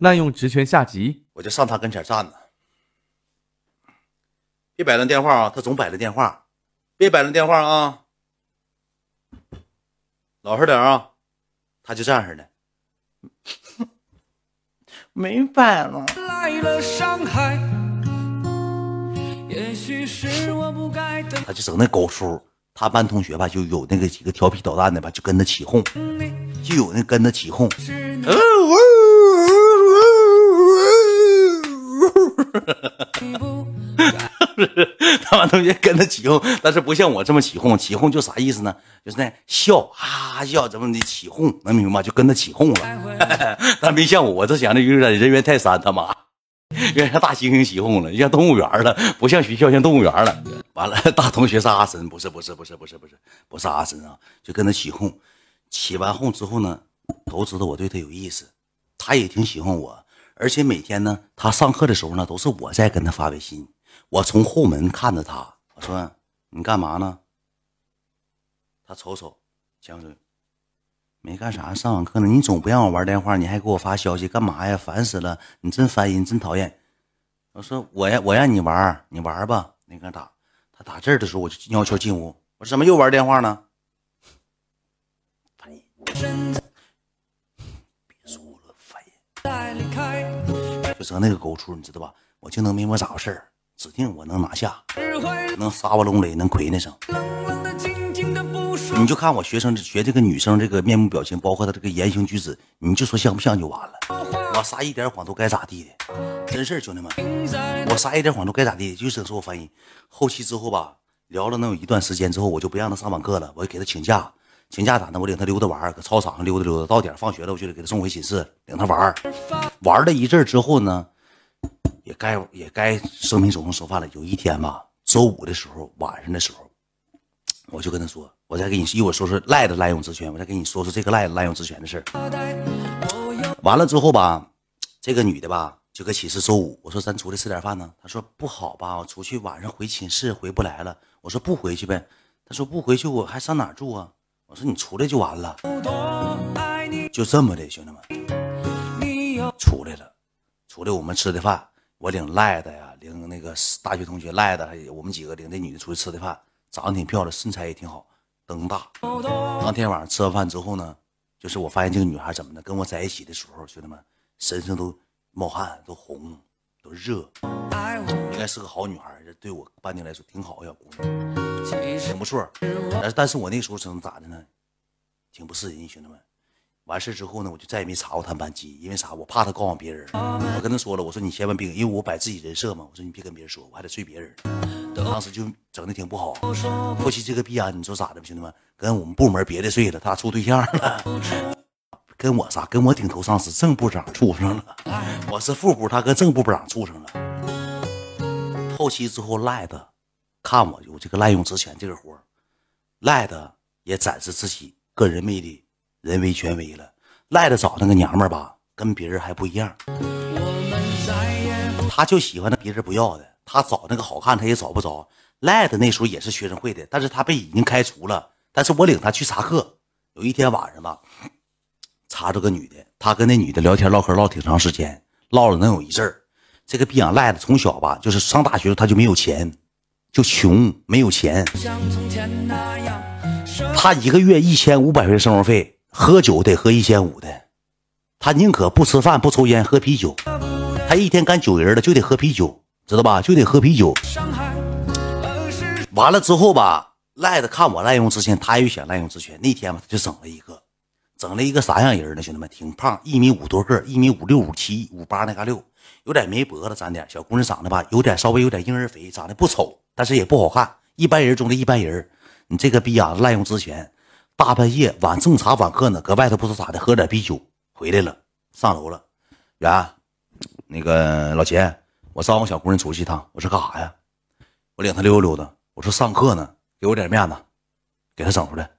滥用职权下级，我就上他跟前站着。别摆弄电话啊！他总摆烂电话，别摆弄电话啊！老实点啊！他就这样式的，没摆了。他就整那狗叔，他班同学吧，就有那个几个调皮捣蛋的吧，就跟他起哄，就有那跟他起哄。他班同学跟他起哄，但是不像我这么起哄。起哄就啥意思呢？就是那笑哈哈笑，怎么的起哄，能明白吗？就跟他起哄了。但没像我，这想的有点人猿泰山，他妈，有点像大猩猩起哄了，像动物园了，不像学校，像动物园了。完了，大同学是阿神，不是，不是，不是，不是，不是，不是阿神啊，就跟他起哄。起完哄之后呢，都知道我对他有意思，他也挺喜欢我，而且每天呢，他上课的时候呢，都是我在跟他发微信。我从后门看着他，我说：“你干嘛呢？”他瞅瞅，江水，没干啥，上网课呢。你总不让我玩电话，你还给我发消息，干嘛呀？烦死了！你真烦人，真讨厌。我说：“我呀，我让你玩，你玩吧。”那个打他打字的时候，我就悄悄进屋。我说：“怎么又玩电话呢？”烦人！别说了，烦人！就成那个狗出，你知道吧？我就能明白咋回事儿。指定我能拿下，能沙瓦龙雷，能亏那声。你就看我学生学这个女生这个面目表情，包括她这个言行举止，你就说像不像就完了。我撒一点谎都该咋地的，真事儿，兄弟们，我撒一点谎都该咋地，就是说我翻译。后期之后吧，聊了能有一段时间之后，我就不让他上网课了，我就给他请假，请假咋的？我领他溜达玩，搁操场上溜达溜达，到点放学了，我就得给他送回寝室，领他玩。玩了一阵之后呢。也该也该生米煮成熟饭了。有一天吧，周五的时候晚上的时候，我就跟他说：“我再给你一会儿说说赖的滥用职权，我再给你说说这个赖滥用职权的事。”完了之后吧，这个女的吧就搁寝室。周五我说：“咱出来吃点饭呢。”她说：“不好吧，我出去晚上回寝室回不来了。”我说：“不回去呗。”她说：“不回去我还上哪住啊？”我说：“你出来就完了。”就这么的，兄弟们，出来了，出来我们吃的饭。我领赖的呀，领那个大学同学赖的，还有我们几个领这女的出去吃的饭，长得挺漂亮，身材也挺好，灯大。当天晚上吃完饭之后呢，就是我发现这个女孩怎么的，跟我在一起的时候，兄弟们身上都冒汗，都红，都热，应该是个好女孩，这对我半年来说挺好，小姑娘，挺不错。但但是我那时候怎咋的呢？挺不是人，兄弟们。完事之后呢，我就再也没查过他班级，因为啥？我怕他告诉别人。我跟他说了，我说你千万别，因为我摆自己人设嘛。我说你别跟别人说，我还得追别人。当时就整的挺不好。后期这个逼安，你说咋的吧，兄弟们？跟我们部门别的睡了，他处对象了。跟我啥？跟我顶头上司正部长处上了。我是副部，他跟正部长处上了。后期之后赖的，看我有这个滥用职权这个活赖的也展示自己个人魅力。人为权威了，赖的找那个娘们儿吧，跟别人还不一样。他就喜欢那别人不要的，他找那个好看他也找不着。赖的那时候也是学生会的，但是他被已经开除了。但是我领他去查课，有一天晚上吧，查着个女的，他跟那女的聊天唠嗑唠挺长时间，唠了能有一阵儿。这个逼养赖的从小吧，就是上大学他就没有钱，就穷没有钱。他一个月一千五百元生活费。喝酒得喝一千五的，他宁可不吃饭不抽烟喝啤酒，他一天干九人了就得喝啤酒，知道吧？就得喝啤酒。完了之后吧，赖子看我滥用职权，他也想滥用职权。那天吧，他就整了一个，整了一个啥样人呢？兄弟们，挺胖，一米五多个，一米五六五七五八那嘎六，有点没脖子，长点小姑娘长得吧，有点稍微有点婴儿肥，长得不丑，但是也不好看，一般人中的一般人。你这个逼啊，滥用职权。大半夜晚正查晚课呢，搁外头不知咋的，喝点啤酒回来了，上楼了。远，那个老钱，我招呼小姑娘出去一趟。我说干啥呀？我领她溜达溜达。我说上课呢，给我点面子，给她整出来。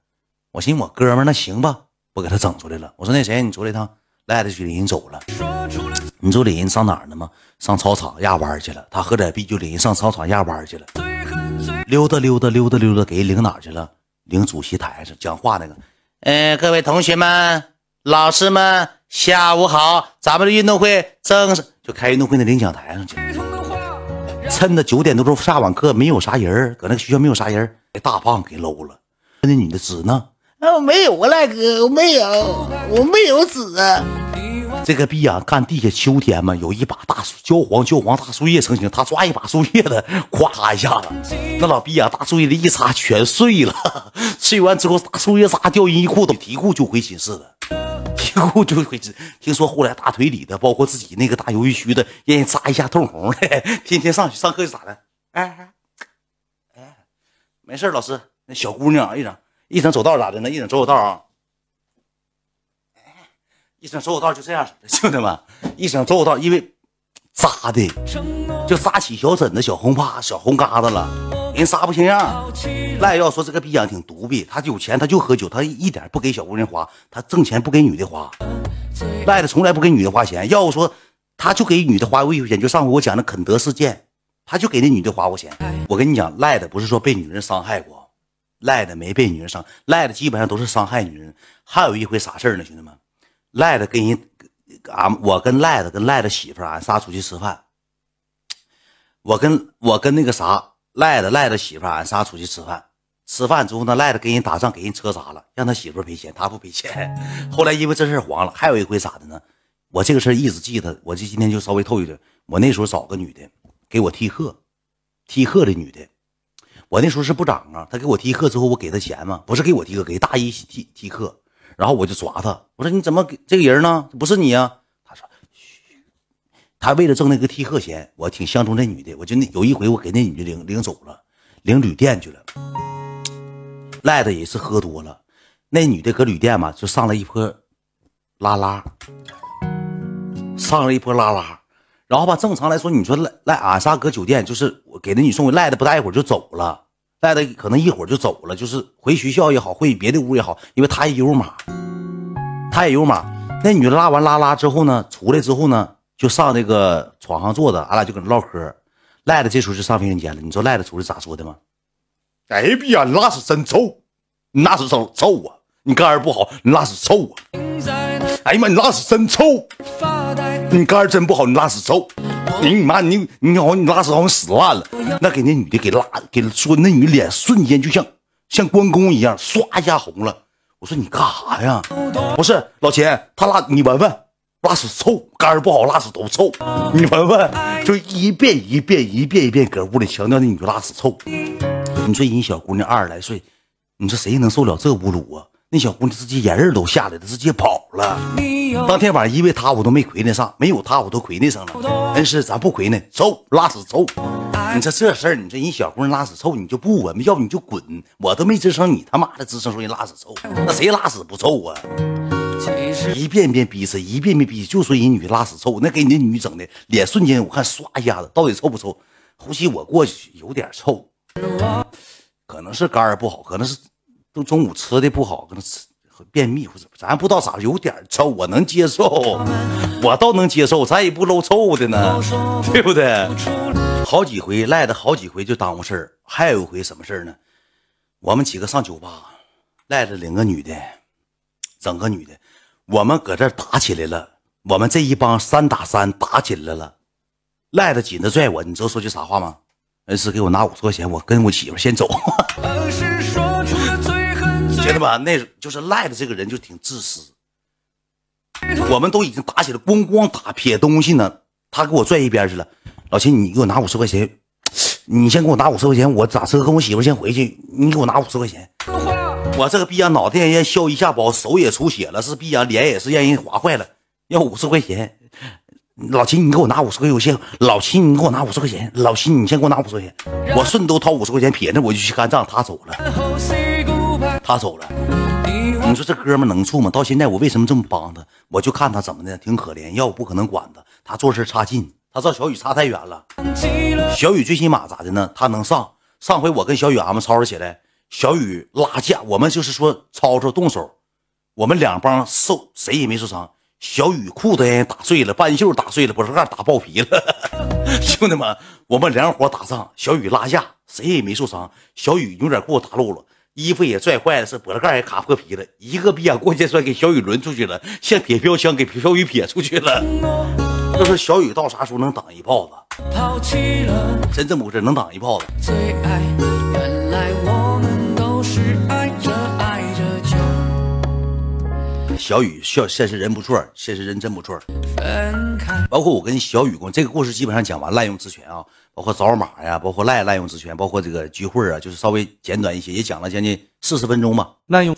我寻我哥们那行吧，不给她整出来了。我说那谁，你出来一趟，赖着去领人走了。你说领人上哪儿呢吗？上操场压弯去了。他喝点啤酒，领人上操场压弯去了。溜达溜达溜达溜达，给人领哪去了？领主席台上讲话那个，嗯，各位同学们、老师们、下午好，咱们的运动会正式就开运动会那领奖台上去。趁着九点多钟下晚课，没有啥人搁那个学校没有啥人给大胖给搂了。那女的纸呢？啊，没有啊，赖哥，我没有，我没有纸。这个逼啊，看地下秋天嘛，有一把大树，焦黄焦黄大树叶成型，他抓一把树叶子，咵一下子，那老逼啊，大树叶子一擦全碎了。碎完之后，大树叶渣掉人衣裤，都提裤就回寝室了。提裤就回寝。听说后来大腿里的，包括自己那个大鱿鱼须的，让人扎一下通红的。天天上去上课就咋的？哎哎，没事，老师，那小姑娘一整一整走道咋的呢？一整走走道啊。一整走走道就这样，兄弟们，一整走走道，因为扎的就扎起小疹子、小红疤、小红疙瘩了，人扎不像样。赖要说这个逼样挺独逼，他有钱他就喝酒，他一点不给小姑娘花，他挣钱不给女的花。赖的从来不给女的花钱，要不说他就给女的花过一回钱，就上回我讲的肯德事件，他就给那女的花过钱。我跟你讲，赖的不是说被女人伤害过，赖的没被女人伤，赖的基本上都是伤害女人。还有一回啥事呢，兄弟们？赖子跟人，俺我跟赖子跟赖子媳妇俺仨出去吃饭。我跟我跟那个啥赖子赖子媳妇俺仨出去吃饭。吃饭之后呢，赖子跟人打仗给人车砸了，让他媳妇赔钱，他不赔钱。后来因为这事黄了。还有一回咋的呢？我这个事一直记得，我就今天就稍微透一点。我那时候找个女的给我替课，替课的女的。我那时候是部长啊，他给我替课之后，我给他钱嘛，不是给我替课，给大一替替课。然后我就抓他，我说你怎么给这个人呢？不是你呀？他说，嘘，他为了挣那个替课钱，我挺相中那女的。我就那有一回，我给那女的领领走了，领旅店去了。赖的也是喝多了，那女的搁旅店嘛，就上了一波拉拉，上了一波拉拉。然后吧，正常来说，你说赖赖俺仨搁酒店，就是我给那女送赖的，不大一会儿就走了。带的可能一会儿就走了，就是回学校也好，回别的屋也好，因为他也有码，他也有码。那女的拉完拉拉之后呢，出来之后呢，就上那个床上坐着，俺俩就搁那唠嗑。赖子这时候就上卫生间了，你知道赖子出来咋说的吗？哎呀，你拉屎真臭，你拉屎臭臭啊！你肝儿不好，你拉屎臭啊！哎呀妈，你拉屎真臭，你肝儿真不好，你拉屎臭。你你妈你你好你拉屎好像屎烂了，那给那女的给拉给说那女脸瞬间就像像关公一样唰一下红了。我说你干啥呀？不是老钱，他拉你闻闻，拉屎臭，肝不好拉屎都臭。你闻闻，就一遍一遍一遍一遍搁屋里强调那女的拉屎臭。你说人小姑娘二十来岁，你说谁能受了这侮辱啊？那小姑娘直接眼泪都下来了，直接跑了。当天晚上因为她我都没亏那上，没有她我都亏那上了。恩师，咱不亏呢，走拉屎臭。你说这事儿，你说人小姑娘拉屎臭，你就不闻要不你就滚。我都没吱声，你他妈的吱声说人拉屎臭，那谁拉屎不臭啊？一遍遍逼死，一遍遍逼，就说人女的拉屎臭，那给你那女整的脸瞬间我看唰一下子，到底臭不臭？呼吸我过去有点臭，可能是肝儿不好，可能是。都中午吃的不好，可能吃便秘或者咱不知道咋，有点臭，我能接受，我倒能接受，咱也不搂臭的呢，对不对？好几回赖的好几回就耽误事儿，还有一回什么事儿呢？我们几个上酒吧，赖着领个女的，整个女的，我们搁这打起来了，我们这一帮三打三打起来了，赖的紧着拽我，你知道说句啥话吗？恩师给我拿五十块钱，我跟我媳妇先走。兄弟们，那就是赖的这个人就挺自私。我们都已经打起来，咣咣打撇东西呢，他给我拽一边去了。老秦，你给我拿五十块钱，你先给我拿五十块钱，我打车跟我媳妇先回去。你给我拿五十块钱。我这个逼样脑袋让人削一下包，手也出血了，是逼样脸也是让人划坏了，要五十块钱。老秦，你给我拿五十块钱，我先。老秦，你给我拿五十块钱。老秦，你先给我拿五十块钱。我顺都掏五十块钱撇着，我就去干仗。他走了。他走了，你说这哥们能处吗？到现在我为什么这么帮他？我就看他怎么的，挺可怜。要我不可能管他，他做事差劲，他照小雨差太远了。小雨最起码咋的呢？他能上。上回我跟小雨俺们吵吵起来，小雨拉架，我们就是说吵吵动手，我们两帮受谁也没受伤。小雨裤子也打碎了，半袖打碎了，不是盖打爆皮了。兄弟们，我们两伙打仗，小雨拉架，谁也没受伤。小雨有点给我打漏了。衣服也拽坏了，是脖子盖也卡破皮了，一个逼眼过肩摔给小雨抡出去了，像铁标枪给小雨撇出去了。要说小雨到啥时候能挡一炮子？真这么回事，能挡一炮子。最爱，原来我们都是爱着爱着就小雨笑，现实人不错，现实人真不错。包括我跟小雨公这个故事基本上讲完，滥用职权啊，包括找马呀，包括赖滥用职权，包括这个聚会啊，就是稍微简短一些，也讲了将近四十分钟吧。滥用。